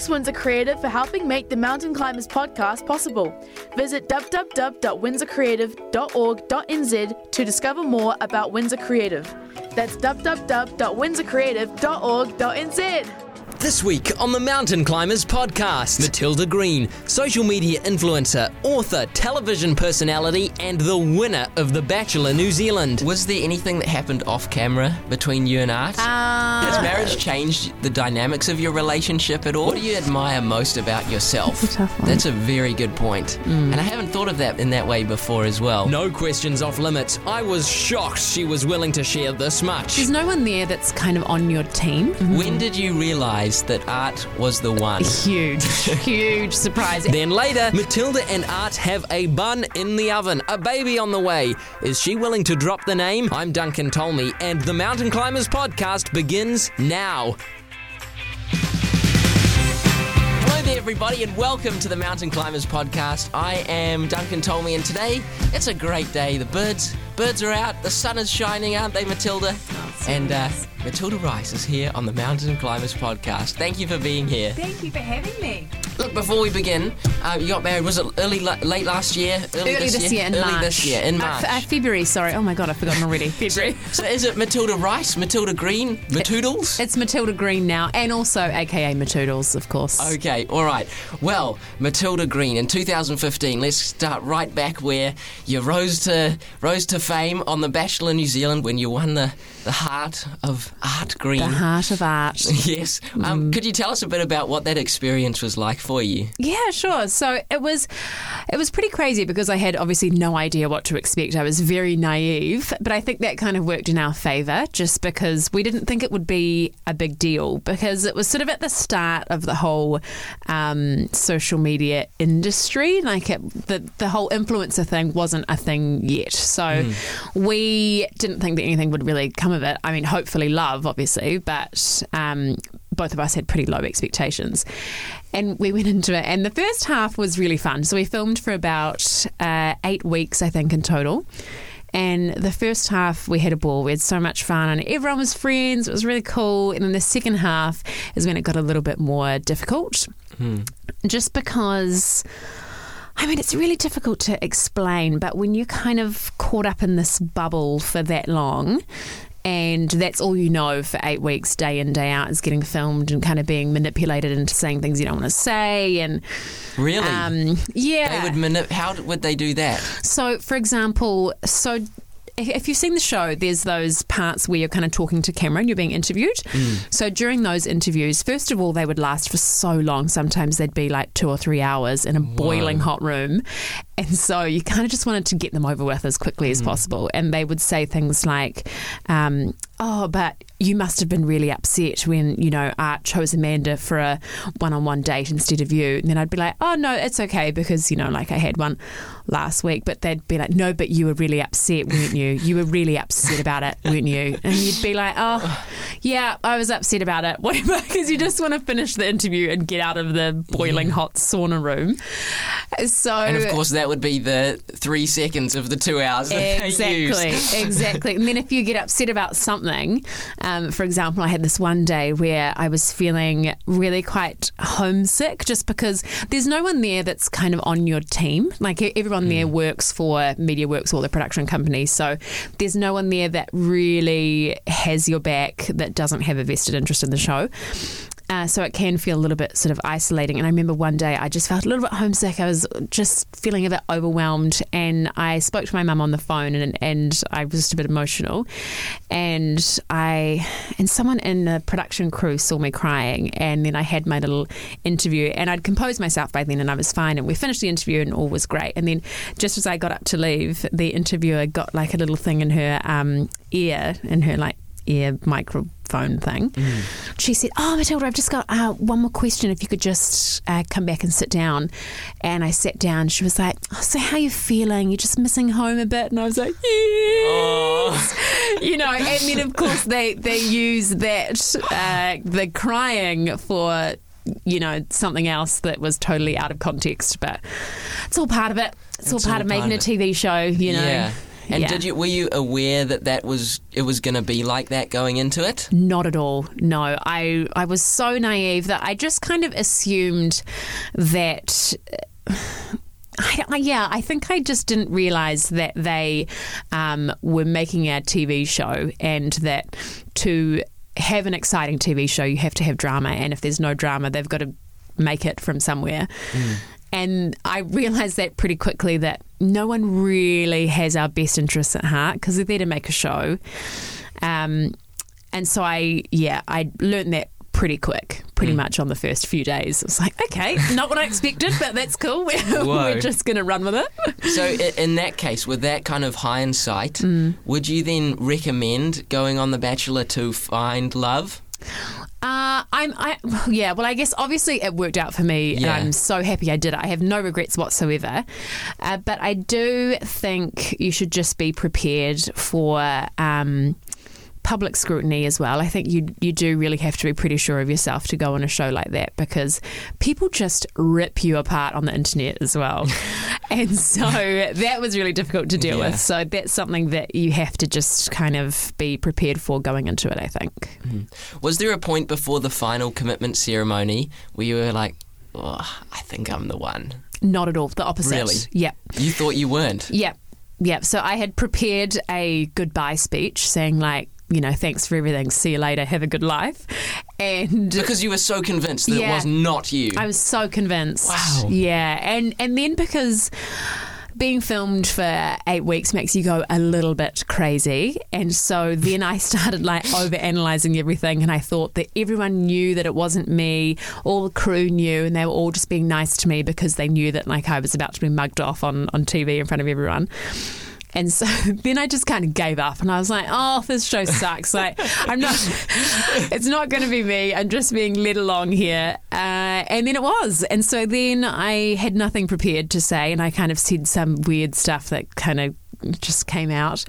Thanks, Windsor Creative, for helping make the Mountain Climbers podcast possible. Visit www.windsorcreative.org.nz to discover more about Windsor Creative. That's www.windsorcreative.org.nz. This week on the Mountain Climbers podcast, Matilda Green, social media influencer, author, television personality, and the winner of The Bachelor New Zealand. Was there anything that happened off camera between you and Art? Uh, Has marriage changed the dynamics of your relationship at all? What do you admire most about yourself? That's a tough one. That's a very good point. And I haven't thought of that in that way before as well. No questions off limits. I was shocked she was willing to share this much. There's no one there that's kind of on your team. When did you that Art was the one? Huge, huge surprise. Then later, Matilda and Art have a bun in the oven, a baby on the way. Is she willing to drop the name? I'm Duncan Tolmie, and the Mountain Climbers podcast begins now. Hello there, everybody, and welcome to the Mountain Climbers podcast. I am Duncan Tolmie, and today it's a great day. The birds, birds are out. The sun is shining, aren't they, Matilda? and uh, Matilda Rice is here on the Mountain Climbers podcast. Thank you for being here. Thank you for having me. Look, before we begin, uh, you got married. Was it early, late last year? Early this year in early March. this year in Uh, March. f- uh, February, sorry. Oh my god, I've forgotten already. February. so is it Matilda Rice, Matilda Green, Matootles? It's Matilda Green now, and also AKA Matootles, of course. Okay, all right. Well, Matilda Green in 2015. Let's start right back where you rose to rose to fame on The Bachelor New Zealand when you won the the heart of Art Green. The heart of art. Yes. Um, Could you tell us a bit about what that experience was like for you? Yeah, sure. So it was it was pretty crazy because I had obviously no idea what to expect. I was very naive, but I think that kind of worked in our favor just because we didn't think it would be a big deal because it was sort of at the start of the whole um, social media industry. Like it, the the whole influencer thing wasn't a thing yet. So we didn't think that anything would really come of it. I mean, hopefully love, obviously, but um, both of us had pretty low expectations. And we went into it, and the first half was really fun. So we filmed for about uh, eight weeks, I think, in total. And the first half, we had a ball. We had so much fun, and everyone was friends. It was really cool. And then the second half is when it got a little bit more difficult, just because. I mean, it's really difficult to explain, but when you're kind of caught up in this bubble for that long, and that's all you know for eight weeks, day in, day out, is getting filmed and kind of being manipulated into saying things you don't want to say. And Really? um, yeah. they would manip- how would they do that? So, for example, so if- you've seen the show, there's those parts where you're kind of talking to camera and you're being interviewed. So during those interviews, first of all, they would last for so long. Sometimes they'd be like two or three hours in a boiling hot room. And so you kind of just wanted to get them over with as quickly as possible. And they would say things like, um, oh, but you must have been really upset when, you know, Art chose Amanda for a one on one date instead of you. And then I'd be like, oh, no, it's okay because, you know, like I had one last week. But they'd be like, no, but you were really upset, weren't you? You were really upset about it, weren't you? And you'd be like, oh, yeah, I was upset about it. Whatever, because you just want to finish the interview and get out of the boiling hot sauna room. So, And of course, that would be the three seconds of the two hours that they Exactly, exactly. And then if you get upset about something, um, Um, for example, I had this one day where I was feeling really quite homesick just because there's no one there that's kind of on your team. Like everyone there hmm. works for MediaWorks or the production company. So there's no one there that really has your back that doesn't have a vested interest in the show. Uh, so it can feel a little bit sort of isolating. And I remember one day I just felt a little bit homesick. I was just feeling a bit overwhelmed, and I spoke to my mum on the phone, and and I was just a bit emotional. And I and someone in the production crew saw me crying, and then I had my little interview, and I'd composed myself by then, and I was fine. And we finished the interview, and all was great. And then just as I got up to leave, the interviewer got like a little thing in her um, ear, in her like ear microphone thing. She said, "Oh, Matilda, I've just got uh, one more question. If you could just uh, come back and sit down." And I sat down. She was like, oh, "So how you feeling? You're just missing home a bit?" And I was like, "Yes." You know, and then of course they they use that uh, the crying for you know something else that was totally out of context, but it's all part of it. It's, all part all of making part a TV show. You know. Yeah. And yeah. did you were you aware that that was it was going to be like that going into it? Not at all. No, I I was so naive that I just kind of assumed that. I, I- yeah, I think I just didn't realize that they um, were making a TV show and that to have an exciting TV show, you have to have drama. And if there's no drama, they've got to make it from somewhere. And I realized that pretty quickly that no one really has our best interests at heart because they're there to make a show. Um, and so I, yeah, I learned that pretty quick, pretty much on the first few days. It was like, okay, not what I expected, but that's cool. We're, we're just going to run with it. So in that case, with that kind of hindsight, Mm. would you then recommend going on The Bachelor to find love? Uh, I'm, I, yeah. Well, I guess obviously it worked out for me, Yeah. and I'm so happy I did it. I have no regrets whatsoever. Uh, but I do think you should just be prepared for. Um, Public scrutiny as well. I think you you do really have to be pretty sure of yourself to go on a show like that because people just rip you apart on the internet as well, and so that was really difficult to deal Yeah. with. So that's something that you have to just kind of be prepared for going into it. I think. Mm-hmm. Was there a point before the final commitment ceremony where you were like, oh, I think I'm the one? Not at all. The opposite. Really? Yep. You thought you weren't? Yep. Yep. So I had prepared a goodbye speech saying like, you know, thanks for everything. See you later. Have a good life. And Because you were so convinced that it was not you. I was so convinced. Wow. Yeah. And and then because being filmed for eight weeks makes you go a little bit crazy. And so then I started like over analyzing everything and I thought that everyone knew that it wasn't me. All the crew knew and they were all just being nice to me because they knew that like I was about to be mugged off on, on TV in front of everyone. And so then I just kind of gave up and I was like, oh, this show sucks. Like, I'm not, it's not going to be me. I'm just being led along here. Uh, and then it was. And so then I had nothing prepared to say and I kind of said some weird stuff that kind of just came out,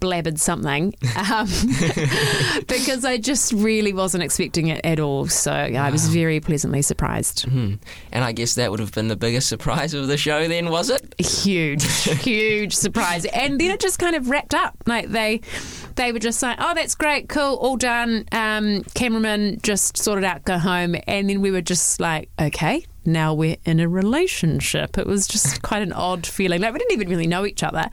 blabbered something, um, because I just really wasn't expecting it at all. So I was very pleasantly surprised. Hmm. And I guess that would have been the biggest surprise of the show then, was it? huge, huge surprise. And then it just kind of wrapped up. Like they, they were just like, "Oh, that's great, cool, all done." Um, cameraman just sorted out, go home, and then we were just like, "Okay." Now we're in a relationship. It was just quite an odd feeling. Like we didn't even really know each other.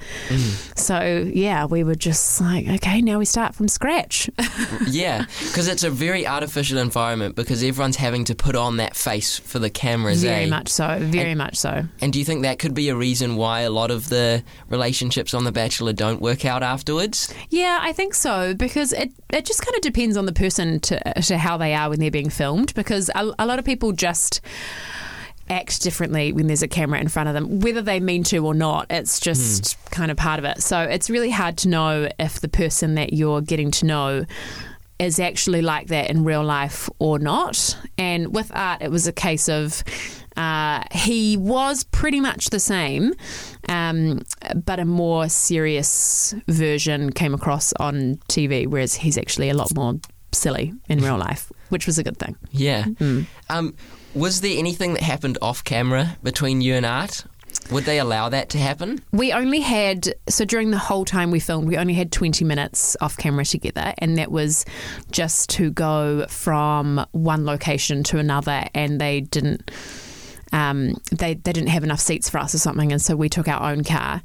So yeah, we were just like, okay, now we start from scratch. yeah, because it's a very artificial environment because everyone's having to put on that face for the cameras. very eh? much so. Very much so. And do you think that could be a reason why a lot of the relationships on The Bachelor don't work out afterwards? Yeah, I think so because it, it just kind of depends on the person to, to how they are when they're being filmed because a, a lot of people just act differently when there's a camera in front of them, whether they mean to or not. It's just kind of part of it. So it's really hard to know if the person that you're getting to know is actually like that in real life or not. And with Art, it was a case of uh, he was pretty much the same, um, but a more serious version came across on TV, whereas he's actually a lot more silly in real life, which was a good thing. Yeah. Hmm. Um, was there anything that happened off camera between you and Art? Would they allow that to happen? We only had, so during the whole time we filmed, we only had 20 minutes off camera together, and that was just to go from one location to another, and they didn't. Um, they, they didn't have enough seats for us or something, and so we took our own car.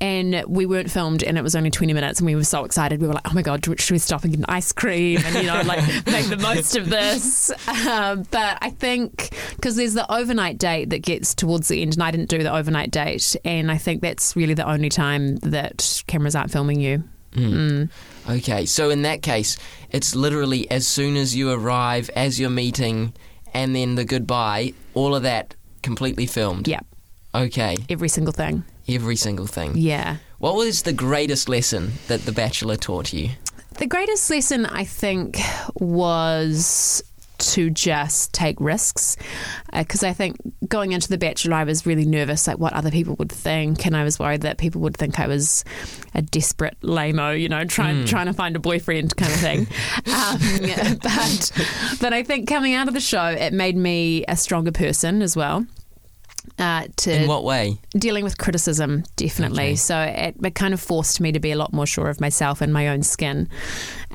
And we weren't filmed, and it was only 20 minutes, and we were so excited. We were like, oh my God, should we stop and get an ice cream and, you know, like make the most of this? Um, but I think because there's the overnight date that gets towards the end, and I didn't do the overnight date, and I think that's really the only time that cameras aren't filming you. Okay, so in that case, it's literally as soon as you arrive, as you're meeting, and then the goodbye, all of that completely filmed. Yeah, Okay, every single thing. Every single thing. Yeah. What was the greatest lesson that The Bachelor taught you? The greatest lesson, I think, was to just take risks. Because I think going into The Bachelor, I was really nervous, like what other people would think. And I was worried that people would think I was a desperate lame you know, trying, trying to find a boyfriend kind of thing. um, but, but I think coming out of the show, it made me a stronger person as well. Uh, to In what way? dealing with criticism, definitely. Okay. So it, it kind of forced me to be a lot more sure of myself and my own skin,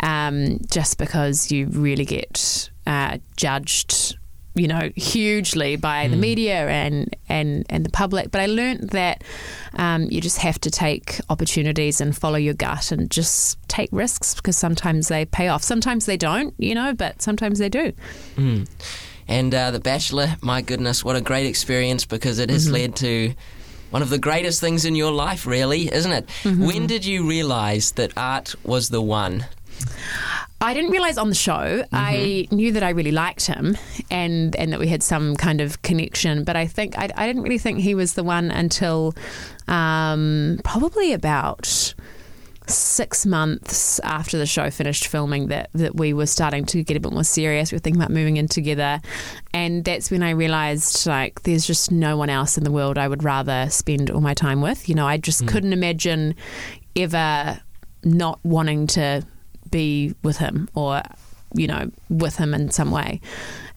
um, just because you really get uh, judged, you know, hugely by the media and, and, and the public. But I learned that um, you just have to take opportunities and follow your gut and just take risks because sometimes they pay off. Sometimes they don't, you know, but sometimes they do. And uh, The Bachelor, my goodness, what a great experience because it has led to one of the greatest things in your life, really, isn't it? When did you realise that Art was the one? I didn't realize on the show. I knew that I really liked him and and that we had some kind of connection, but I think I, I didn't really think he was the one until um, probably about six months after the show finished filming that that we were starting to get a bit more serious. We were thinking about moving in together, and that's when I realized like there's just no one else in the world I would rather spend all my time with. You know, I just hmm. couldn't imagine ever not wanting to be with him or you know with him in some way.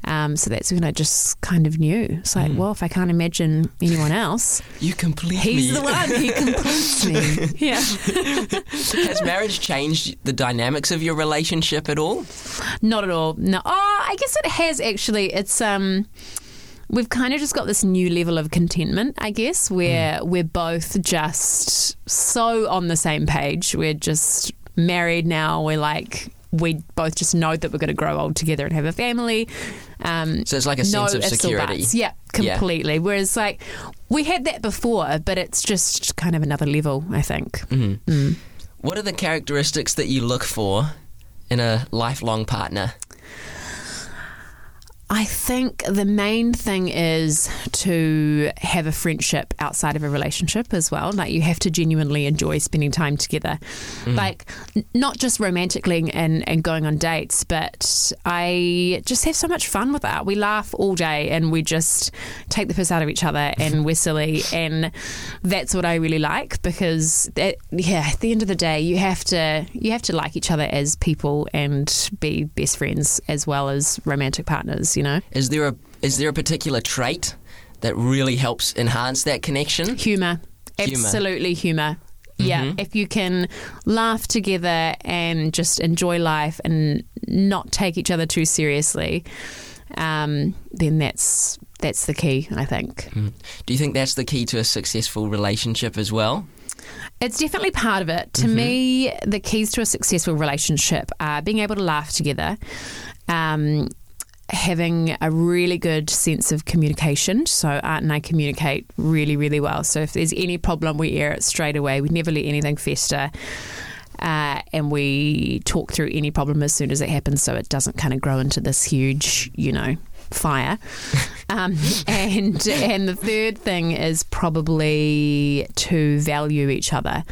Um, so that's when I just kind of knew. It's like well if I can't imagine anyone else You complete he's me. the one. He completes me. Yeah. Has marriage changed the dynamics of your relationship at all? not at all. No. Oh I guess it has actually. It's um we've kind of just got this new level of contentment, I guess, where we're both just so on the same page. We're just married now. We're like, we both just know that we're going to grow old together and have a family. Um, So it's like a no sense of security. Yeah, Yeah. completely. Whereas, like, we had that before, but it's just kind of another level, I think. What are the characteristics that you look for in a lifelong partner? I think the main thing is to have a friendship outside of a relationship as well. Like you have to genuinely enjoy spending time together. Mm. Like n- not just romantically and, and going on dates, but I just have so much fun with that. We laugh all day and we just take the piss out of each other and we're silly and that's what I really like because yeah, at the end of the day you have to you have to like each other as people and be best friends as well as romantic partners, you know. Is there a is there a particular trait that really helps enhance that connection? Humor. Humour. Absolutely humor. Yeah, if you can laugh together and just enjoy life and not take each other too seriously, um, then that's that's the key. I think Do you think that's the key to a successful relationship as well? it's definitely part of it. To me, the keys to a successful relationship are being able to laugh together. Um, having a really good sense of communication. So Art and I communicate really, really well. So if there's any problem, we air it straight away. We never let anything fester. Uh, and we talk through any problem as soon as it happens so it doesn't kind of grow into this huge, you know, fire. Um, and and the third thing is probably to value each other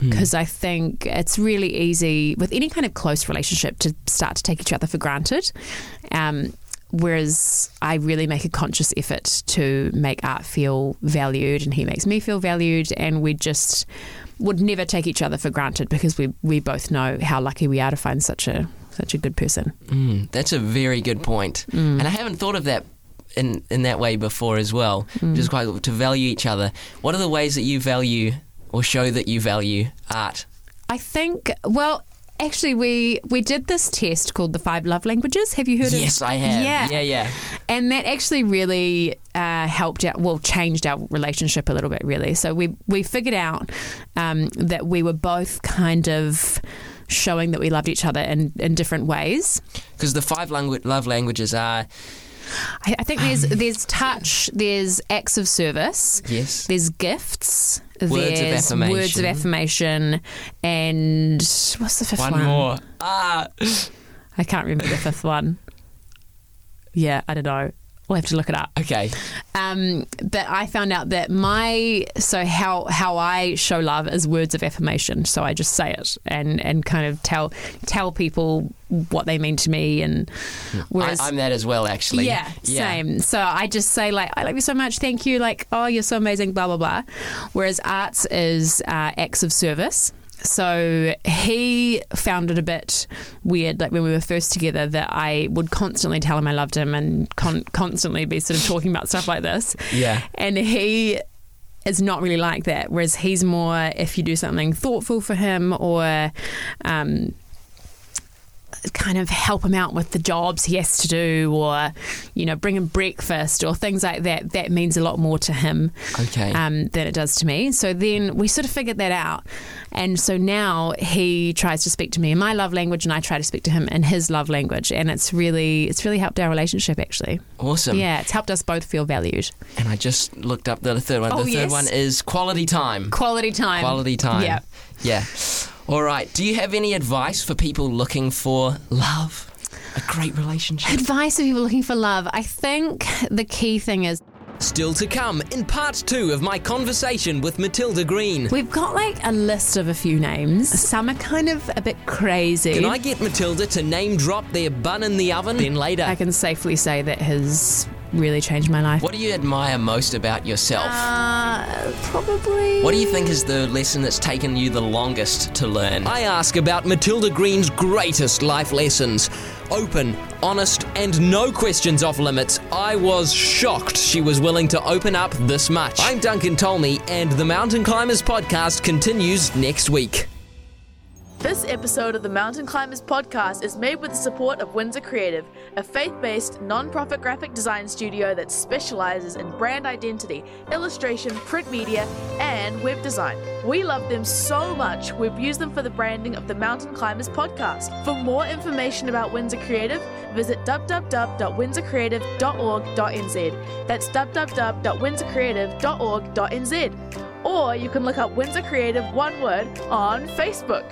because I think it's really easy with any kind of close relationship to start to take each other for granted. Um, whereas I really make a conscious effort to make Art feel valued, and he makes me feel valued, and we just would never take each other for granted because we we both know how lucky we are to find such a such a good person. Mm, that's a very good point. and I haven't thought of that in in that way before as well. Just quite to value each other. What are the ways that you value or show that you value Art? I think well. Actually, we we did this test called the five love languages. Have you heard of? It? Yes, I have. Yeah, yeah, yeah. and that actually really uh, helped out. Well, changed our relationship a little bit, really. So we we figured out um, that we were both kind of showing that we loved each other in, in different ways. Because the five langu- love languages are I, I think there's there's touch, there's acts of service, yes, there's gifts, Words of there's words of affirmation. affirmation, and what's the fifth one? one more. Ah, I can't remember the fifth one. Yeah, I don't know. We'll have to look it up. okay. Um, but I found out that my so how how I show love is words of affirmation. So I just say it and and kind of tell tell people what they mean to me. And whereas I, I'm that as well, actually. yeah, same. So I just say like, I love you so much, thank you. Like, oh, you're so amazing, blah blah blah. Whereas Art's is uh, acts of service. So he found it a bit weird, like when we were first together, that I would constantly tell him I loved him and con- constantly be sort of talking about stuff like this. Yeah. And he is not really like that. Whereas he's more if you do something thoughtful for him or um, kind of help him out with the jobs he has to do or, you know, bring him breakfast or things like that, that means a lot more to him Okay. um, than it does to me. So then we sort of figured that out. And so now he tries to speak to me in my love language and I try to speak to him in his love language. And it's really, it's really helped our relationship actually. awesome. Yeah, it's helped us both feel valued. And I just looked up the third one. Oh, the third yes. one is quality time. Quality time. Quality time. Yeah. Yeah. All right. Do you have any advice for people looking for love? A great relationship? Advice for people looking for love. I think the key thing is Still to come in part two of my conversation with Matilda Green. we've got like a list of a few names. Some are kind of a bit crazy. Can I get Matilda to name drop their bun in the oven? Then later. I can safely say that has really changed my life. What do you admire most about yourself? Uh, probably. what do you think is the lesson that's taken you the longest to learn? I ask about Matilda Green's greatest life lessons. Open, honest, and no questions off limits. I was shocked she was willing to open up this much. I'm Duncan Tolmie, and the Mountain Climbers podcast continues next week. This episode of the Mountain Climbers podcast is made with the support of Windsor Creative, a faith based, non profit graphic design studio that specializes in brand identity, illustration, print media, and web design. We love them so much, we've used them for the branding of the Mountain Climbers podcast. For more information about Windsor Creative, visit www.windsorcreative.org.nz. That's www.windsorcreative.org.nz. Or you can look up Windsor Creative, one word, on Facebook.